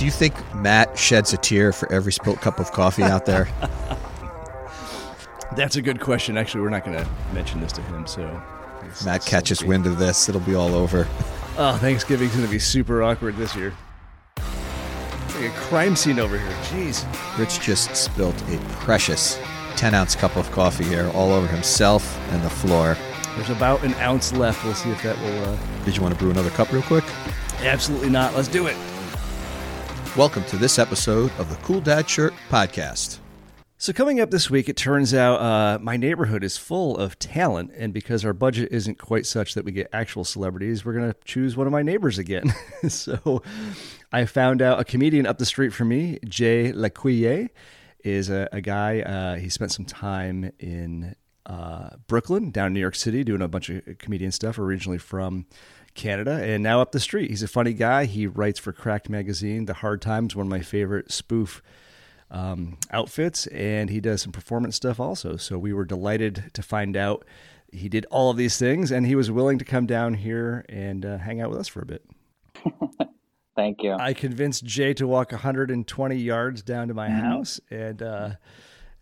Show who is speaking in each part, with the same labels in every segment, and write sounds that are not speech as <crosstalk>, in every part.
Speaker 1: Do you think Matt sheds a tear for every spilt cup of coffee out there? <laughs>
Speaker 2: That's a good question. Actually, we're not going to mention this to him. So
Speaker 1: Matt catches wind of this, it'll be all over.
Speaker 2: Oh, Thanksgiving's going to be super awkward this year. It's like a crime scene over here. Jeez.
Speaker 1: Rich just spilt a precious 10 ounce cup of coffee here all over himself and the floor.
Speaker 2: There's about an ounce left. We'll see if that will. Uh...
Speaker 1: Did you want to brew another cup real quick?
Speaker 2: Absolutely not. Let's do it.
Speaker 1: Welcome to this episode of the Cool Dad Shirt Podcast.
Speaker 2: So, coming up this week, it turns out uh, my neighborhood is full of talent. And because our budget isn't quite such that we get actual celebrities, we're going to choose one of my neighbors again. <laughs> so, I found out a comedian up the street from me, Jay L'Ecuyer, is a, a guy. Uh, he spent some time in uh, Brooklyn, down in New York City, doing a bunch of comedian stuff, originally from Canada, and now up the street. He's a funny guy. He writes for Cracked Magazine. The Hard Times, one of my favorite spoof um, outfits, and he does some performance stuff also. So we were delighted to find out he did all of these things, and he was willing to come down here and uh, hang out with us for a bit. <laughs>
Speaker 3: Thank you.
Speaker 2: I convinced Jay to walk 120 yards down to my
Speaker 3: Mm-hmm.
Speaker 2: house and uh,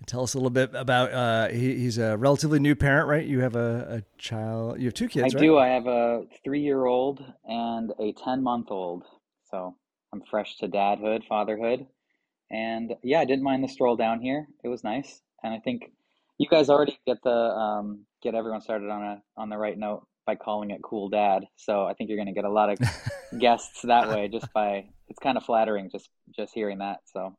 Speaker 2: tell us a little bit about. Uh, he, he's a relatively new parent, right? You have a, a child. You have two
Speaker 3: I
Speaker 2: kids, right?
Speaker 3: I do. I have a three-year-old and a 10-month-old. So I'm fresh to dadhood, fatherhood. And yeah, I didn't mind the stroll down here. It was nice. And I think you guys already get the um, get everyone started on a on the right note by calling it cool dad. So I think you're going to get a lot of <laughs> guests that way just by it's kind of flattering just just hearing that. So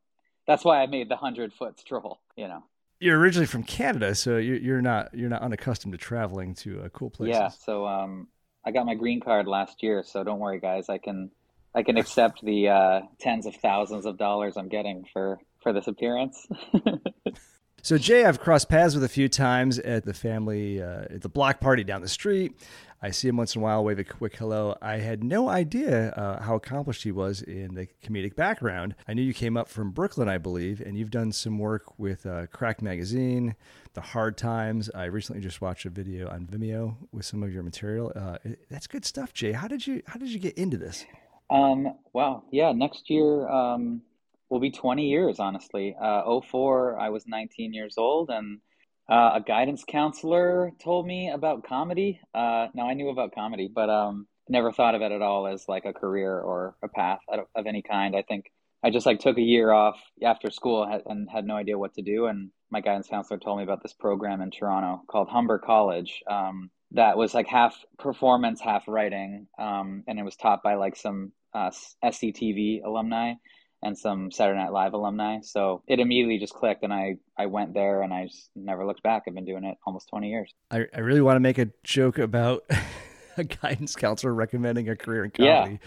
Speaker 3: that's why I made the 100-foot stroll, you know.
Speaker 2: You're originally from Canada, so you're, you're not you're not unaccustomed to traveling to uh, cool places.
Speaker 3: Yeah, so um, I got my green card last year, so don't worry, guys. I can I can accept the uh, tens of thousands of dollars I'm getting for for this appearance. <laughs>
Speaker 2: So Jay, I've crossed paths with a few times at the family uh, at the block party down the street. I see him once in a while, wave a quick hello. I had no idea uh, how accomplished he was in the comedic background. I knew you came up from Brooklyn, I believe, and you've done some work with uh, Crack Magazine, The Hard Times. I recently just watched a video on Vimeo with some of your material. Uh, that's good stuff, Jay. How did you how did you get into this?
Speaker 3: um, yeah, next year um, will be 20 years, honestly. Uh, 04, I was 19 years old, and uh, a guidance counselor told me about comedy. Uh, now I knew about comedy, but um, never thought of it at all as like a career or a path of any kind. I think I just like took a year off after school and had no idea what to do. And my guidance counselor told me about this program in Toronto called Humber College. Um, that was like half performance, half writing, um, and it was taught by like some uh, SCTV alumni and some Saturday Night Live alumni. So it immediately just clicked, and I I went there, and I just never looked back. I've been doing it almost twenty years.
Speaker 2: I, I really want to make a joke about <laughs> a guidance counselor recommending a career in
Speaker 3: Yeah.
Speaker 2: comedy,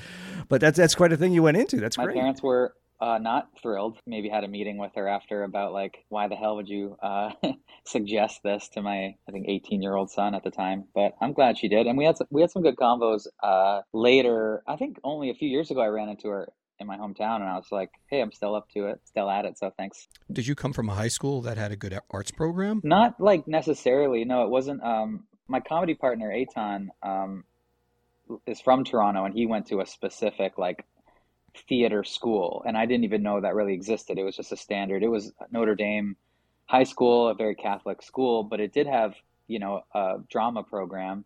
Speaker 2: but that's that's quite a thing you went into. That's
Speaker 3: My
Speaker 2: great.
Speaker 3: parents were uh, not thrilled. Maybe had a meeting with her after about like why the hell would you uh, <laughs> suggest this to my I think eighteen year old son at the time. But I'm glad she did, and we had some, we had some good combos uh, later. I think only a few years ago I ran into her in my hometown, and I was like, hey, I'm still up to it, still at it. So thanks.
Speaker 1: Did you come from a high school that had a good arts program?
Speaker 3: Not like necessarily. No, it wasn't. Um, my comedy partner Eytan um, is from Toronto, and he went to a specific like theater school, and I didn't even know that really existed. It was just a standard. It was Notre Dame High School, a very Catholic school, but it did have you know a drama program.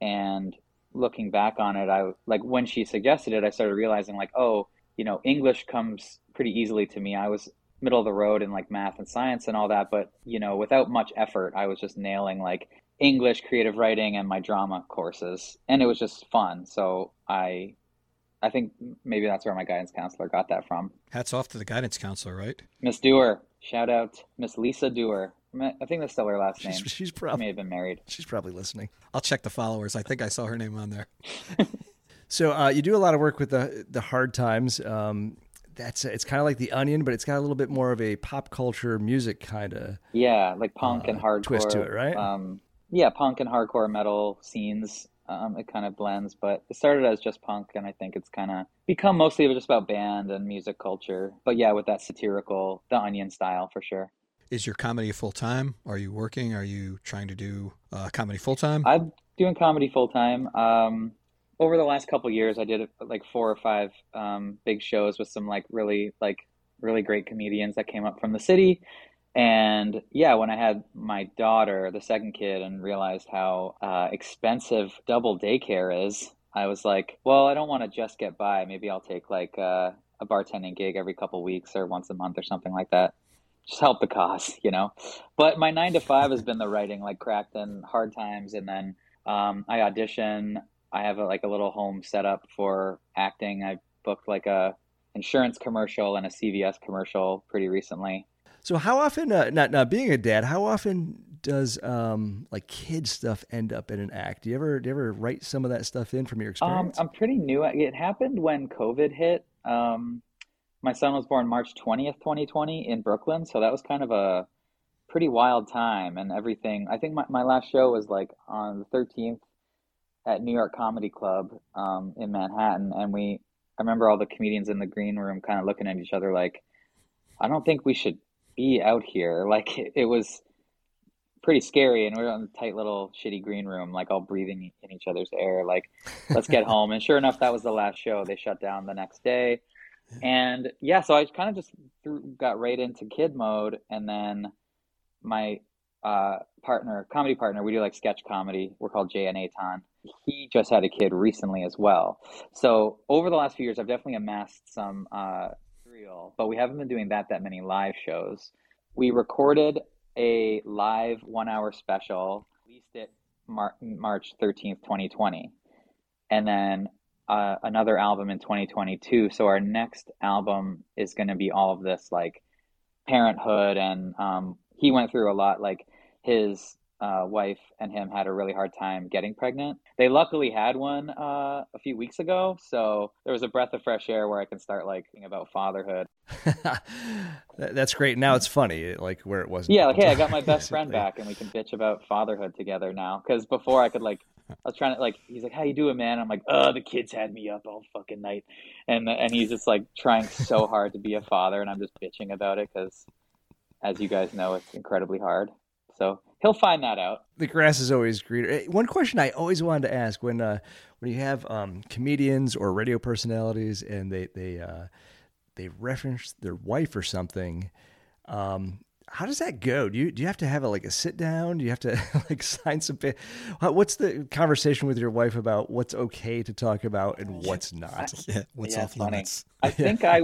Speaker 3: And looking back on it, I like when she suggested it, I started realizing like, oh, you know, English comes pretty easily to me. I was middle of the road in like math and science and all that, but you know, without much effort, I was just nailing like English, creative writing, and my drama courses, and it was just fun. So I, I think maybe that's where my guidance counselor got that from.
Speaker 1: Hats off to the guidance counselor, right?
Speaker 3: Miss Dewar, shout out Miss Lisa Dewar. I think that's still her last name.
Speaker 2: She's, she's
Speaker 3: She may have been married.
Speaker 2: she's probably listening.
Speaker 1: I'll check the followers. I think I saw her name on there. <laughs>
Speaker 2: So uh, you do a lot of work with the the hard times. Um, that's it's kind of like the Onion, but it's got a little bit more of a pop culture music kind of.
Speaker 3: Yeah, like punk and
Speaker 2: Uh,
Speaker 3: hardcore
Speaker 2: twist to it, right?
Speaker 3: Um, yeah, punk and hardcore metal scenes. Um, it kind of blends, but it started as just punk, and I think it's kind of become mostly just about band and music culture. But yeah, with that satirical, the Onion style for sure.
Speaker 1: Is your comedy full time? Are you working? Are you trying to do uh, comedy full time?
Speaker 3: I'm doing comedy full time. Um, over the last couple years, I did like four or five um, big shows with some like really like really great comedians that came up from the city. And yeah, when I had my daughter, the second kid, and realized how uh, expensive double daycare is, I was like, well, I don't want to just get by. Maybe I'll take like uh, a bartending gig every couple weeks or once a month or something like that. Just help the cause, you know. But my nine to five has been the writing, like cracked and hard times, and then um, I audition. I have a, like a little home set up for acting. I booked like a insurance commercial and a CVS commercial pretty recently.
Speaker 2: So how often, uh, not not being a dad, how often does um, like kid stuff end up in an act? Do you ever do you ever write some of that stuff in from your um, experience?
Speaker 3: Um, I'm pretty new. It happened when COVID hit. Um, my son was born March 20th, 2020 in Brooklyn, so that was kind of a pretty wild time and everything. I think my, my last show was like on the 13th at New York Comedy Club um, in Manhattan, and we I remember all the comedians in the green room kind of looking at each other like, I don't think we should be out here. <laughs> Like it, it was pretty scary, and we are in a tight little shitty green room, like all breathing in each other's air. Like, let's get home. And sure enough, that was the last show. They shut down the next day, and yeah, so I kind of just threw, got right into kid mode, and then my uh, partner, comedy partner, we do like sketch comedy. We're called Jay and Eytan. He just had a kid recently as well. So over the last few years, I've definitely amassed some uh, material, but we haven't been doing that that many live shows. We recorded a live one hour special, released it Mar- March 13th, 2020. And then uh, another album in 2022. So our next album is going to be all of this like parenthood and um, he went through a lot. Like his uh, wife and him had a really hard time getting pregnant. They luckily had one uh, a few weeks ago, so there was a breath of fresh air where I can start like thinking about fatherhood. <laughs>
Speaker 2: That's great. Now it's funny, like where it wasn't.
Speaker 3: Yeah, like hey, I got my best <laughs> friend back, and we can bitch about fatherhood together now. Because before I could like, I was trying to like, he's like, "How you doing, man?" I'm like, "Oh, the kids had me up all fucking night," and and he's just like trying so hard to be a father, and I'm just bitching about it because as you guys know, it's incredibly hard. So he'll find that out.
Speaker 2: The grass is always greener. One question I always wanted to ask when uh, when you have um, comedians or radio personalities and they they uh, they reference their wife or something. Um, how does that go? Do you do you have to have a, like a sit down? Do you have to <laughs> like sign some? What's the conversation with your wife about what's okay to talk about and what's not? <laughs>
Speaker 1: Yeah, what's yeah, off limits?
Speaker 3: I <laughs> think I.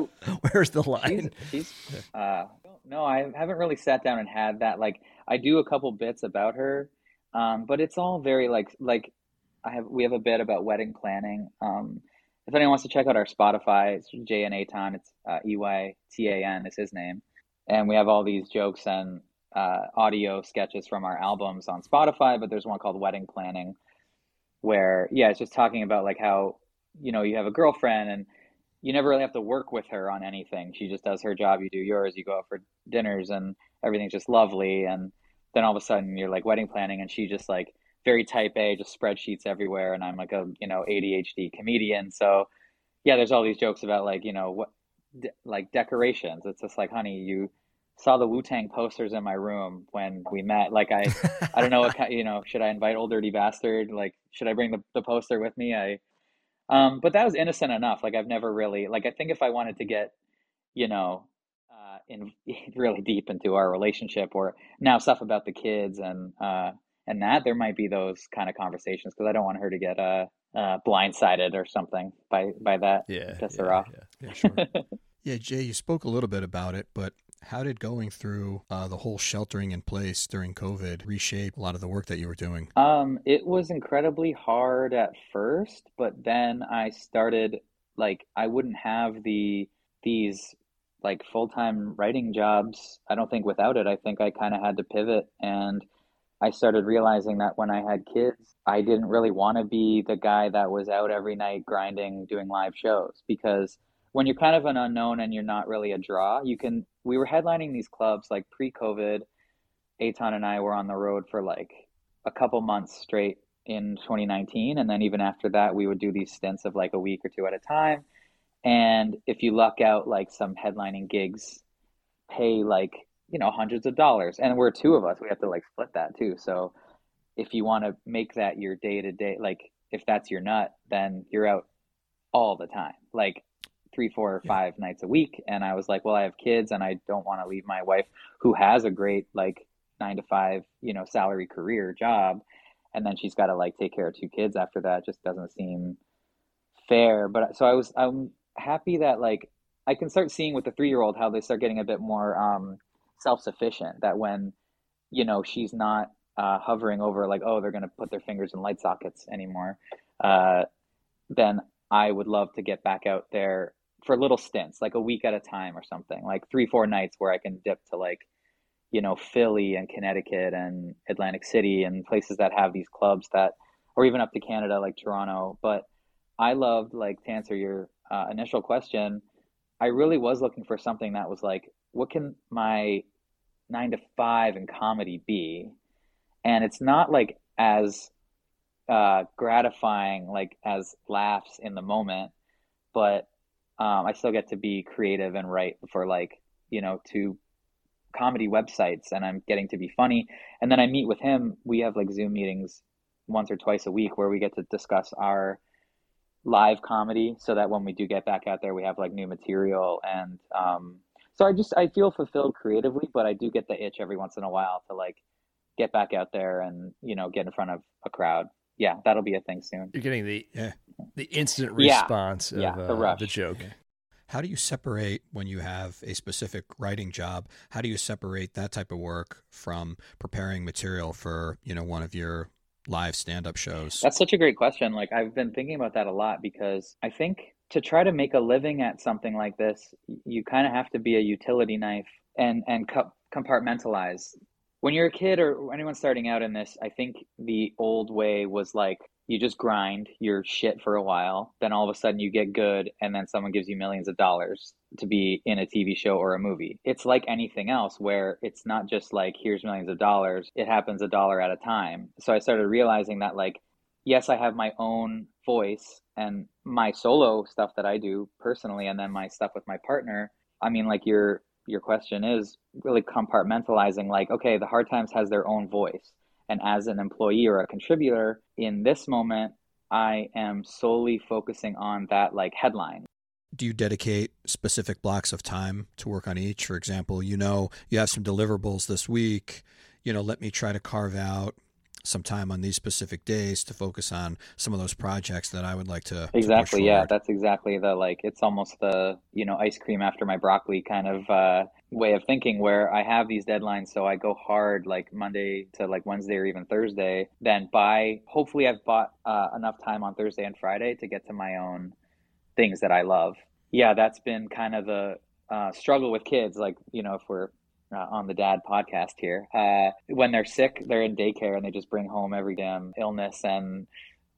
Speaker 2: Where's the line?
Speaker 3: She's, she's uh, no, I haven't really sat down and had that. Like, I do a couple bits about her, um, but it's all very like like I have we have a bit about wedding planning. Um, if anyone wants to check out our Spotify, it's Jay and Eytan. It's uh, E Y T A N is his name, and we have all these jokes and uh, audio sketches from our albums on Spotify. But there's one called Wedding Planning, where yeah, it's just talking about like how you know you have a girlfriend and you never really have to work with her on anything. She just does her job, you do yours, you go out for dinners and everything's just lovely and then all of a sudden you're like wedding planning and she just like very type A, just spreadsheets everywhere and I'm like a, you know, ADHD comedian. So yeah, there's all these jokes about like, you know, what de- like decorations. It's just like, honey, you saw the Wu Tang posters in my room when we met. Like I, I don't know what kind, you know, should I invite old dirty bastard? Like, should I bring the, the poster with me? I, um, but that was innocent enough. Like I've never really like I think if I wanted to get, you know, uh, in <laughs> really deep into our relationship or now stuff about the kids and uh, and that there might be those kind of conversations because I don't want her to get uh, uh blindsided or something by by that.
Speaker 2: Yeah,
Speaker 3: piss
Speaker 2: yeah,
Speaker 3: her off.
Speaker 1: Yeah, yeah sure. <laughs> yeah, Jay, you spoke a little bit about it, but how did going through uh, the whole sheltering in place during COVID reshape a lot of the work that you were doing?
Speaker 3: Um, it was incredibly hard at first, but then I started like I wouldn't have the these like full-time writing jobs. I don't think without it. I think I kind of had to pivot and I started realizing that when I had kids, I didn't really want to be the guy that was out every night grinding doing live shows because when you're kind of an unknown and you're not really a draw, you can. We were headlining these clubs like pre-COVID. Eytan and I were on the road for like a couple months straight in 2019, and then even after that, we would do these stints of like a week or two at a time. And if you luck out, like some headlining gigs pay like you know hundreds of dollars, and we're two of us, we have to like split that too. So if you want to make that your day to day, like if that's your nut, then you're out all the time, like three, four, or five nights a week. And I was like, well, I have kids and I don't want to leave my wife who has a great like nine to five, you know, salary career job. And then she's got to like take care of two kids after that. It Just doesn't seem fair. But so I was, I'm happy that like I can start seeing with the three year old how they start getting a bit more um, self sufficient. That when, you know, she's not uh, hovering over like, oh, they're going to put their fingers in light sockets anymore, uh, then I would love to get back out there for little stints, like a week at a time or something, like three, four nights where I can dip to like, you know, Philly and Connecticut and Atlantic City and places that have these clubs that, or even up to Canada like Toronto. But I loved, like, to answer your uh, initial question, I really was looking for something that was like, what can my nine to five in comedy be? And it's not like as uh, gratifying, like as laughs in the moment, but um, I still get to be creative and write for like, you know, two comedy websites and I'm getting to be funny. And then I meet with him. We have like Zoom meetings once or twice a week where we get to discuss our live comedy so that when we do get back out there, we have like new material. And um, so I just, I feel fulfilled creatively, but I do get the itch every once in a while to like get back out there and, you know, get in front of a crowd. Yeah, that'll be a thing soon.
Speaker 2: You're getting the
Speaker 1: Yeah.
Speaker 2: The instant
Speaker 3: Yeah.
Speaker 2: response of
Speaker 3: Yeah, the
Speaker 2: uh, the joke.
Speaker 1: How do you separate when you have a specific writing job? How do you separate that type of work from preparing material for, you know, one of your live stand-up shows?
Speaker 3: That's such a great question. Like I've been thinking about that a lot because I think to try to make a living at something like this, you kind of have to be a utility knife and and co- compartmentalize. When you're a kid or anyone starting out in this, I think the old way was like you just grind your shit for a while, then all of a sudden you get good, and then someone gives you millions of dollars to be in a TV show or a movie. It's like anything else where it's not just like here's millions of dollars, it happens a dollar at a time. So I started realizing that like yes, I have my own voice and my solo stuff that I do personally and then my stuff with my partner. I mean like your your question is really compartmentalizing like okay, the hard times has their own voice. And as an employee or a contributor in this moment, I am solely focusing on that like headline.
Speaker 1: do you dedicate specific blocks of time to work on each? For example, you know, you have some deliverables this week. You know, let me try to carve out some time on these specific days to focus on some of those projects that I would like to to
Speaker 3: Exactly. Yeah, that's exactly the like it's almost the, you know, ice cream after my broccoli kind of uh way of thinking where I have these deadlines so I go hard like Monday to like Wednesday or even Thursday. Then by hopefully I've bought uh, enough time on Thursday and Friday to get to my own things that I love. Yeah, that's been kind of the uh, struggle with kids. Like, you know, if we're uh, on the dad podcast here, uh, when they're sick, they're in daycare and they just bring home every damn illness and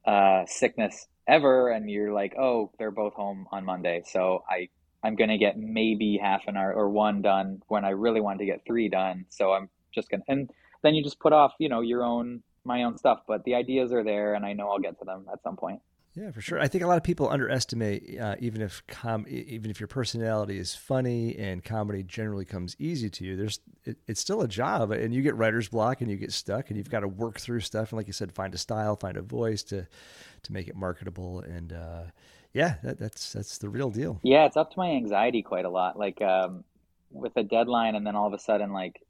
Speaker 3: uh, sickness ever. And you're like, oh, they're both home on Monday. So I, I'm going to get maybe half an hour or one done when I really wanted to get three done. So I'm just going to, and then you just put off, you know, your own, my own stuff. But the ideas are there and I know I'll get to them at some point.
Speaker 2: Yeah, for sure. I think a lot of people underestimate uh, even if com- even if your personality is funny and comedy generally comes easy to you. There's it, it's still a job, and you get writer's block, and you get stuck, and you've got to work through stuff. And like you said, find a style, find a voice to to make it marketable. And uh, yeah, that, that's that's the real deal.
Speaker 3: Yeah, it's up to my anxiety quite a lot. Like um, with a deadline, and then all of a sudden, like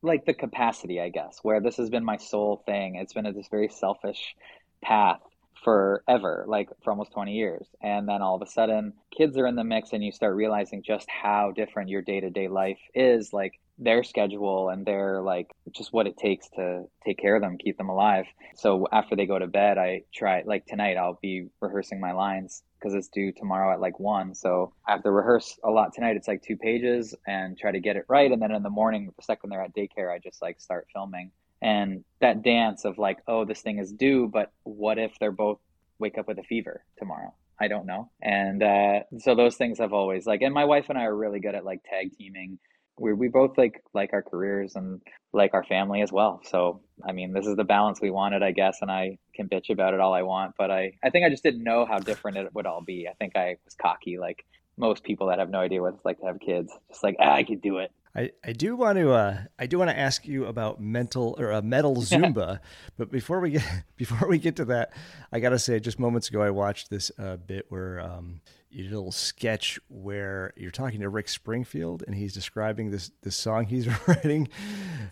Speaker 3: like the capacity, I guess, where this has been my sole thing. It's been a, this very selfish path forever, like for almost 20 years. And then all of a sudden, kids are in the mix, and you start realizing just how different your day to day life is. Like their schedule and their like just what it takes to take care of them, keep them alive. So after they go to bed, I try like tonight I'll be rehearsing my lines because it's due tomorrow at like one. So I have to rehearse a lot tonight. It's like two pages and try to get it right. And then in the morning, the second they're at daycare, I just like start filming. And that dance of like, oh, this thing is due, but what if they're both wake up with a fever tomorrow? I don't know. And uh, so those things have always like, and my wife and I are really good at like tag teaming. We we both like like our careers and like our family as well. So I mean, this is the balance we wanted, I guess. And I can bitch about it all I want, but I I think I just didn't know how different it would all be. I think I was cocky, like most people that have no idea what it's like to have kids. Just like ah, I could do it.
Speaker 2: I, I do want to uh, I do want to ask you about mental or uh, metal <laughs> Zumba, but before we get <laughs> before we get to that, I gotta say just moments ago I watched this uh, bit where um, you did a little sketch where you're talking to Rick Springfield and he's describing this this song he's <laughs> writing,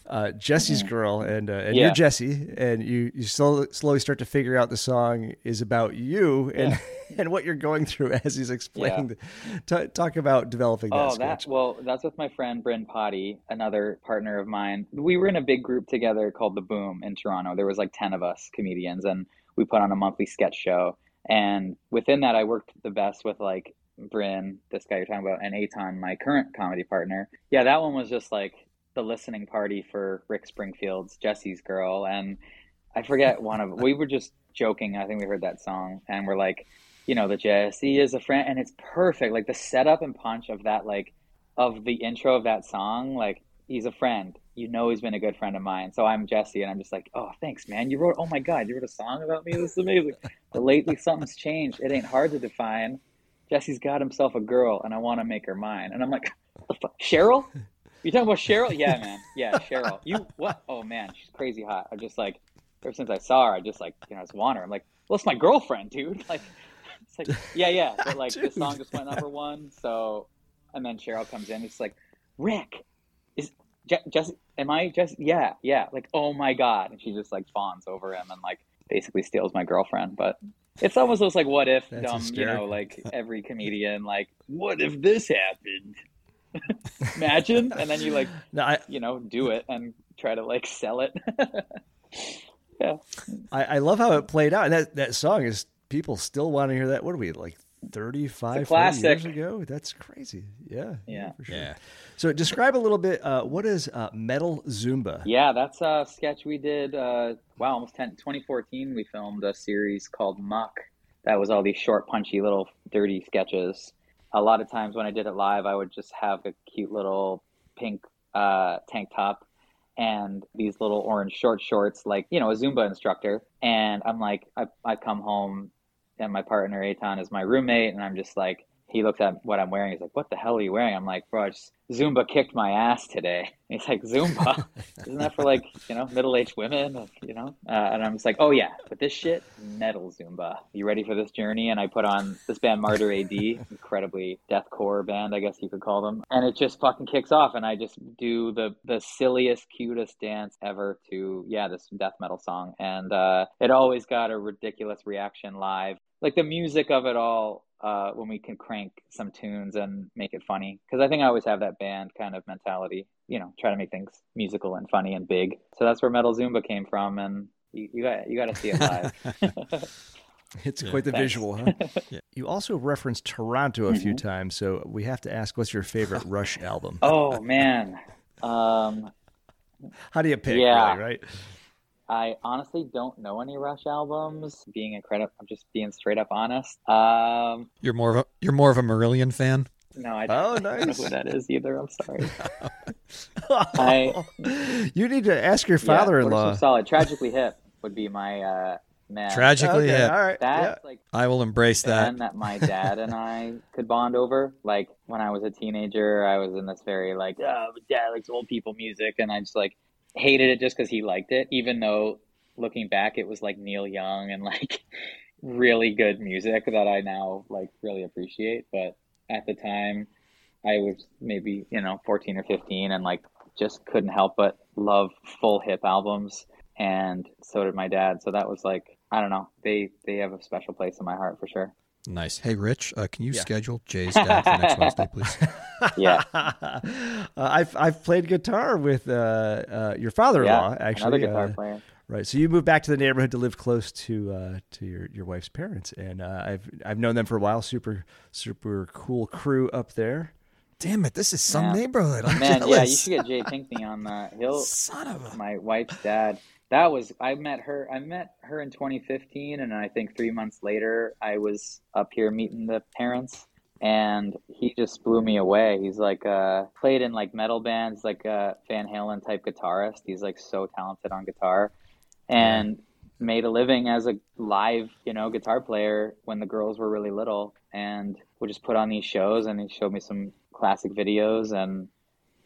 Speaker 2: uh, Jesse's girl, and uh, and yeah. you're Jesse, and you you slowly, slowly start to figure out the song is about you and yeah. <laughs> and what you're going through as he's explaining. Yeah. The, t- talk about developing that. Oh, sketch.
Speaker 3: that well, that's with my friend Bryn Potty, another partner of mine. We were in a big group together called the Boom in Toronto. There was like ten of us comedians, and we put on a monthly sketch show and within that, I worked the best with like Bryn, this guy you're talking about, and Eytan, my current comedy partner. Yeah, that one was just like the listening party for Rick Springfield's Jesse's Girl. And I forget one of we were just joking. I think we heard that song and we're like, you know, the Jesse is a friend and it's perfect. Like the setup and punch of that, like of the intro of that song, like he's a friend. You know he's been a good friend of mine. So I'm Jesse, and I'm just like, oh, thanks, man. You wrote, oh my god, you wrote a song about me. This is amazing. but lately, something's changed. It ain't hard to define. Jesse's got himself a girl, and I want to make her mine. And I'm like, Cheryl? You talking about Cheryl? Yeah, man. Yeah, Cheryl. You what? Oh man, she's crazy hot. I just like ever since I saw her, I just like you know I just want her. I'm like, well, it's my girlfriend, dude. <laughs> Like, it's like yeah, yeah. But like this song just went number one, so and then Cheryl comes in. It's like, Rick, is just am I just yeah yeah like oh my god. And she just like fawns over him and like basically steals my girlfriend. But it's almost those like what if That's dumb you know like <laughs> every comedian like what if this happened? <laughs> Imagine. And then you like <laughs> no, I, you know do it and try to like sell it.
Speaker 2: Yeah. I, I love how it played out. And that that song is people still want to hear that. What are we like 35 years ago? That's crazy. Yeah
Speaker 3: yeah
Speaker 2: sure. yeah. So describe a little bit uh, what is uh, metal zumba?
Speaker 3: Yeah that's a sketch we did uh, wow almost 10 2014 we filmed a series called muck. That was all these short punchy little dirty sketches. A lot of times when i did it live i would just have a cute little pink uh, tank top and these little orange short shorts like you know a zumba instructor. And i'm like i, I come home and my partner Eytan is my roommate, and I'm just like, he looks at what I'm wearing. He's like, "What the hell are you wearing?" I'm like, "Bro, just Zumba kicked my ass today." And <laughs> he's like, "Zumba? <laughs> Isn't that for like you know middle aged women?" You know? Uh, and I'm just like, "Oh yeah, but this shit, metal Zumba. You ready for this journey?" And I put on this band, Martyr AD, incredibly deathcore band, I guess you could call them, and it just fucking kicks off. And I just do the the silliest, cutest dance ever to yeah this death metal song, and uh, it always got a ridiculous reaction live like the music of it all uh, when we can crank some tunes and make it funny because i think i always have that band kind of mentality you know try to make things musical and funny and big so that's where metal zumba came from and you, you got you got to see it live <laughs>
Speaker 2: It's yeah. quite the Thanks. visual, huh? <laughs> yeah. You also referenced Toronto a mm-hmm. few times, so we have to ask, what's your favorite <laughs> Rush album?
Speaker 3: Oh man, um,
Speaker 2: how do you pick? Yeah, really, right?
Speaker 3: I honestly don't know any Rush albums. Being a credit, I'm just being straight up honest. Um,
Speaker 1: you're more of a you're more of a Marillion fan.
Speaker 3: No, I don't, oh, <laughs> nice. I don't know who that is either. I'm sorry. <laughs>
Speaker 2: I, you need to ask your father-in-law.
Speaker 3: Yeah, solid. Tragically hip would be my uh, man.
Speaker 1: Tragically okay, hip.
Speaker 2: All right.
Speaker 3: That's yeah. like
Speaker 1: I will embrace that.
Speaker 3: that my dad and I could bond over. Like when I was a teenager, I was in this very like, oh, dad likes old people music, and I just like hated it just because he liked it, even though looking back, it was like Neil Young and <laughs> like really good music that I now like really appreciate. But at the time, I was maybe you know 14 or 15 and like just couldn't help but love full hip albums, and so did my dad. So that was like I don't know, they they have a special place in my heart for sure.
Speaker 1: Nice. Hey, Rich, uh, can you yeah. schedule Jay's dad for next Wednesday, please? <laughs>
Speaker 3: yeah. <laughs>
Speaker 2: Uh, I've I've played guitar with uh, uh your father-in-law. Yeah, actually,
Speaker 3: another guitar uh, player.
Speaker 2: Right. So you moved back to the neighborhood to live close to uh, to your, your wife's parents, and I've I've known them for a while. Super super cool crew up there.
Speaker 1: Damn it! This is some yeah. neighborhood. I'm
Speaker 3: Man,
Speaker 1: jealous.
Speaker 3: yeah, you should get Jay Pinkney on that. He'll <laughs>
Speaker 1: son of a
Speaker 3: my wife's dad that was I met her I met her in 2015 and I think 3 months later I was up here meeting the parents and he just blew me away. He's like uh played in like metal bands like a Van Halen type guitarist. He's like so talented on guitar and made a living as a live, you know, guitar player when the girls were really little and would just put on these shows and he showed me some classic videos and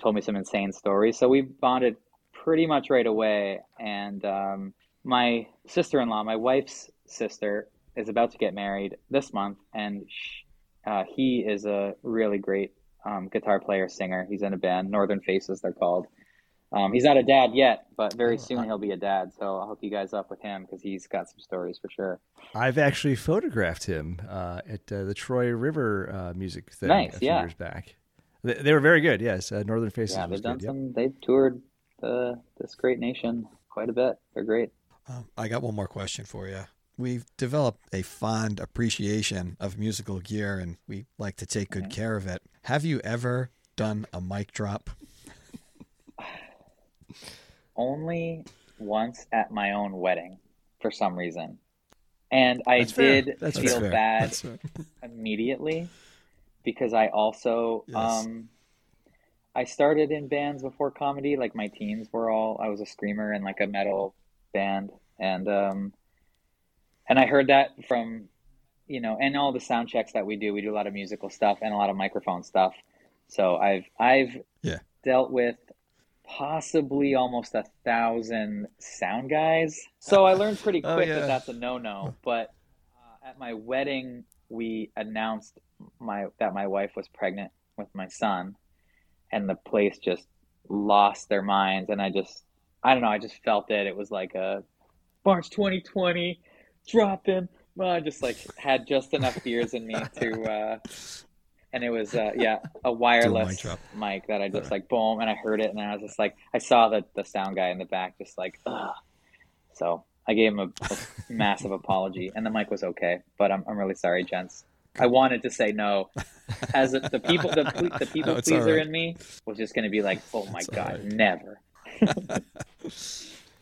Speaker 3: told me some insane stories. So we bonded pretty much right away. And um, my sister in law, my wife's sister, is about to get married this month, and sh- uh, he is a really great um, guitar player, singer. He's in a band, Northern Faces, they're called. Um, he's not a dad yet, but very
Speaker 1: Oh,
Speaker 3: soon he'll be a dad. So I'll hook you guys up with him because he's got some stories for sure.
Speaker 2: I've actually photographed him uh, at uh, the Troy River uh, music thing
Speaker 3: Nice,
Speaker 2: a few
Speaker 3: yeah.
Speaker 2: years back. They, they were very good. Yes, uh, Northern Faces
Speaker 3: yeah, they've done
Speaker 2: good. yep.
Speaker 3: some. They've toured the this great nation quite a bit. They're great.
Speaker 1: Um, I got one more question for you. We've developed a fond appreciation of musical gear and we like to take good
Speaker 3: Mhm.
Speaker 1: care of it. Have you ever done a mic drop?
Speaker 3: Only once at my own wedding, for some reason, and I
Speaker 2: That's
Speaker 3: did
Speaker 2: That's
Speaker 3: feel
Speaker 2: fair.
Speaker 3: bad
Speaker 1: That's
Speaker 3: immediately because I also
Speaker 1: Yes.
Speaker 3: um I started in bands before comedy like my teens were all I was a screamer in like a metal band. And um and I heard that from you know and all the sound checks that we do we do a lot of musical stuff and a lot of microphone stuff. So I've I've
Speaker 1: Yeah.
Speaker 3: dealt with possibly almost a thousand sound guys. So I learned pretty <laughs>
Speaker 2: Oh,
Speaker 3: quick
Speaker 2: yeah.
Speaker 3: that that's a no-no. But uh, at my wedding we announced my that my wife was pregnant with my son and the place just lost their minds. And i just i don't know i just felt it. It was like a march 2020 dropping well, i just like had just enough beers in me to <laughs> uh and it was uh yeah a wireless
Speaker 1: drop.
Speaker 3: mic that i just like boom and i heard it. And i was just like i saw the the sound guy in the back just like Ugh. so i gave him a, a massive apology and the mic was okay. But i'm, I'm really sorry gents i wanted to say no as a, the people the, the <laughs> people
Speaker 1: No,
Speaker 3: pleaser
Speaker 1: right.
Speaker 3: in me was just going to be like oh my
Speaker 1: It's
Speaker 3: god
Speaker 1: right.
Speaker 3: never <laughs>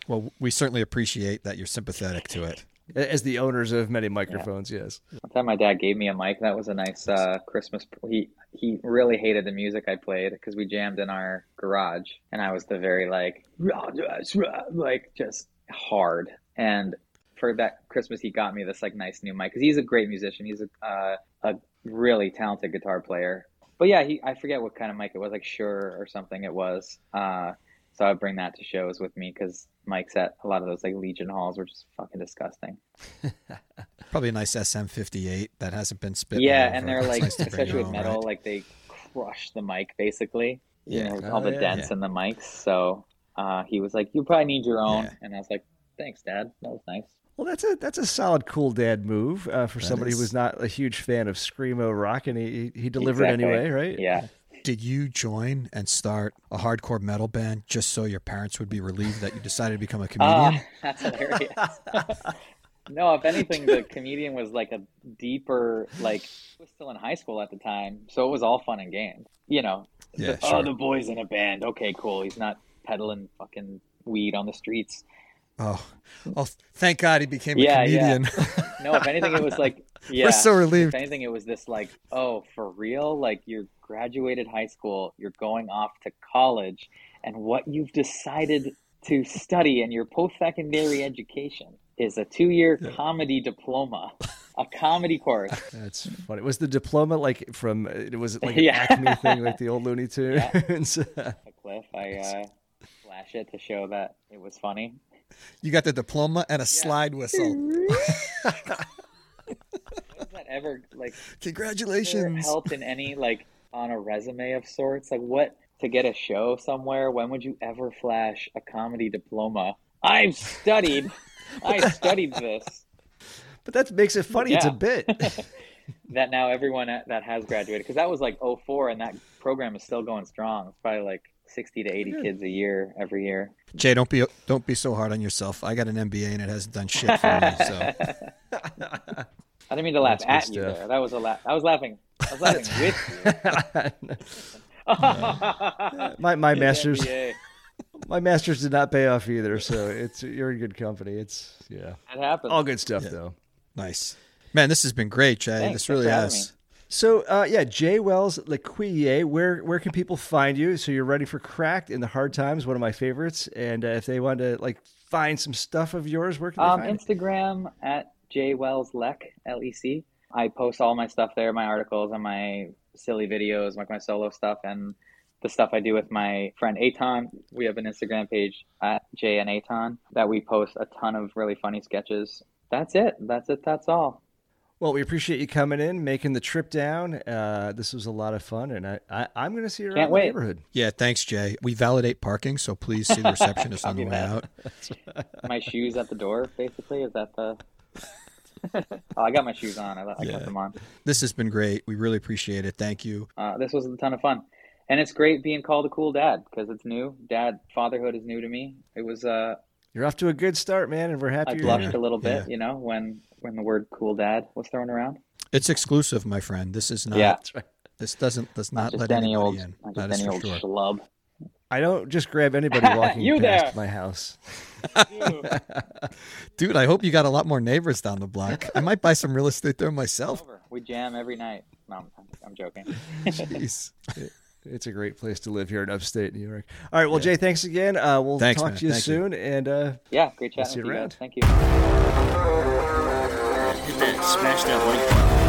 Speaker 1: Well, we certainly appreciate that you're sympathetic to it.
Speaker 2: As the owners of many microphones, yes.
Speaker 3: One time my dad gave me a mic. That was a nice uh, Christmas. He he really hated the music I played because we jammed in our garage, and I was the very like like just hard. And for that Christmas, he got me this like nice new mic because he's a great musician. He's a uh, a really talented guitar player. But yeah, he I forget what kind of mic it was, like Shure or something. It was. Uh, so I bring that to shows with me because mics at a lot of those like Legion halls were just fucking disgusting. <laughs>
Speaker 1: Probably a nice SM58 that hasn't been spit.
Speaker 3: yeah,
Speaker 1: all
Speaker 3: and they're <laughs> like,
Speaker 1: nice
Speaker 3: especially with
Speaker 1: home,
Speaker 3: metal,
Speaker 1: right?
Speaker 3: like they crush the mic basically. You
Speaker 1: Yeah.
Speaker 3: know, all
Speaker 2: Oh,
Speaker 3: the
Speaker 2: yeah.
Speaker 3: dents
Speaker 1: Yeah.
Speaker 3: in the mics. So uh, he was like, "You probably need your own,"
Speaker 1: Yeah.
Speaker 3: and I was like, "Thanks, Dad. That was nice."
Speaker 2: Well, that's a that's a solid cool dad move uh, for
Speaker 1: That
Speaker 2: somebody who was not a huge fan of screamo rock, and he he delivered
Speaker 3: Exactly.
Speaker 2: anyway, right?
Speaker 3: Yeah,
Speaker 1: Did you join and start a hardcore metal band just so your parents would be relieved that you decided to become a <laughs> comedian?
Speaker 3: Ah, <laughs> that's hilarious. <laughs> no, if anything, the comedian was like a deeper, like he was still in high school at the time, so it was all fun and games. You know,
Speaker 1: Yeah,
Speaker 3: the-
Speaker 1: sure.
Speaker 3: oh, the boys in a band. Okay, cool. He's not peddling fucking weed on the streets.
Speaker 1: Oh, oh! Thank God he became
Speaker 3: Yeah,
Speaker 1: a
Speaker 3: yeah.
Speaker 1: comedian. <laughs>
Speaker 3: No, if anything, it was like, <laughs> yeah.
Speaker 1: We're so relieved.
Speaker 3: If anything, it was this like, oh, for real? Like you're graduated high school, you're going off to college, and what you've decided to study in your post-secondary education is a two-year
Speaker 1: Yeah.
Speaker 3: comedy diploma, a comedy course. <laughs>
Speaker 2: That's funny. Was the diploma like from? It was like an
Speaker 3: Yeah.
Speaker 2: Acme thing, like the old Looney Tunes.
Speaker 3: A cliff. I uh, flash it to show that it was funny.
Speaker 1: You got the diploma and a slide whistle.
Speaker 3: Was that ever like ever
Speaker 1: Congratulations!
Speaker 3: helped in any like on a resume of sorts? Like what to get a show somewhere? When would you ever flash a comedy diploma? I've studied. I studied this.
Speaker 2: but that makes it funny. It's a bit. <laughs>
Speaker 3: That now everyone uh, that has graduated because that was like 04 and that program is still going strong. It's probably like 60 to 80
Speaker 2: Good.
Speaker 3: kids a year every year.
Speaker 1: Jay, don't be don't be so hard on yourself. I got an MBA and it hasn't done shit for me. So <laughs>
Speaker 3: I didn't mean to laugh
Speaker 2: That's
Speaker 3: at you
Speaker 2: stuff.
Speaker 3: there. That was a laugh. I was laughing. I was laughing with you. <laughs>
Speaker 2: my my
Speaker 3: His
Speaker 2: masters <laughs>
Speaker 3: MBA.
Speaker 2: my masters did not pay off either, so it's you're in good company. It's yeah,
Speaker 3: That happens.
Speaker 2: all good stuff
Speaker 1: Yeah.
Speaker 2: though.
Speaker 1: nice, man. This has been great, Jay.
Speaker 3: Thanks.
Speaker 1: this really
Speaker 3: for having
Speaker 1: has.
Speaker 2: So uh, yeah, Jay Wells L'Ecuyer, where where can people find you? So you're ready for Cracked in the Hard Times, one of my favorites. And uh, if they want to like find some stuff of yours, where can they
Speaker 3: Um,
Speaker 2: find it?
Speaker 3: Instagram at jaywellslec, L-E-C. I post all my stuff there, my articles and my silly videos, like my solo stuff. And the stuff I do with my friend Eytan. We have an Instagram page at Jay and Eytan that we post a ton of really funny sketches. That's it. That's it. That's all.
Speaker 2: Well, we appreciate you coming in, making the trip down. Uh, this was a lot of fun, and I, I, am going to see you around
Speaker 3: Can't
Speaker 2: the
Speaker 3: wait.
Speaker 2: neighborhood.
Speaker 1: Yeah, thanks, Jay. We validate parking, so please see the <laughs> receptionist on the way out. <laughs>
Speaker 3: My shoes at the door, basically. Is that the? <laughs> oh, I got my shoes on. I, I
Speaker 1: Yeah.
Speaker 3: kept them on.
Speaker 1: This has been great. We really appreciate it. Thank you.
Speaker 3: Uh, this was a ton of fun, and it's great being called a cool dad because it's new. Dad fatherhood is new to me. It was. Uh,
Speaker 2: You're off to a good start, man, and we're happy
Speaker 3: I
Speaker 2: you're
Speaker 3: blushed
Speaker 2: here.
Speaker 3: a little bit,
Speaker 1: Yeah.
Speaker 3: you know, when when the word "cool dad" was thrown around.
Speaker 1: It's exclusive, my friend. This is not.
Speaker 3: Yeah.
Speaker 1: This doesn't does not,
Speaker 3: Not
Speaker 1: let
Speaker 3: any
Speaker 1: anybody
Speaker 3: old,
Speaker 1: in.
Speaker 3: not
Speaker 1: That
Speaker 3: just
Speaker 1: is
Speaker 3: any
Speaker 1: for
Speaker 3: old
Speaker 1: sure.
Speaker 3: schlub.
Speaker 2: I don't just grab anybody <laughs> walking
Speaker 3: You
Speaker 2: past
Speaker 3: there.
Speaker 2: my house. <laughs>
Speaker 1: Dude, I hope you got a lot more neighbors down the block. I might buy some real estate there myself.
Speaker 3: We jam every night. No, I'm, I'm joking.
Speaker 1: Jeez. <laughs>
Speaker 2: It's a great place to live here in upstate New York. All right, well, Jay, thanks again. Uh, we'll
Speaker 1: Thanks,
Speaker 2: talk
Speaker 1: man.
Speaker 2: to you
Speaker 1: Thank you.
Speaker 2: soon, and uh,
Speaker 3: Yeah, great chatting
Speaker 2: see
Speaker 3: with
Speaker 2: you
Speaker 3: you
Speaker 2: around.
Speaker 3: guys. Thank you.
Speaker 4: Hit that, smash that like button.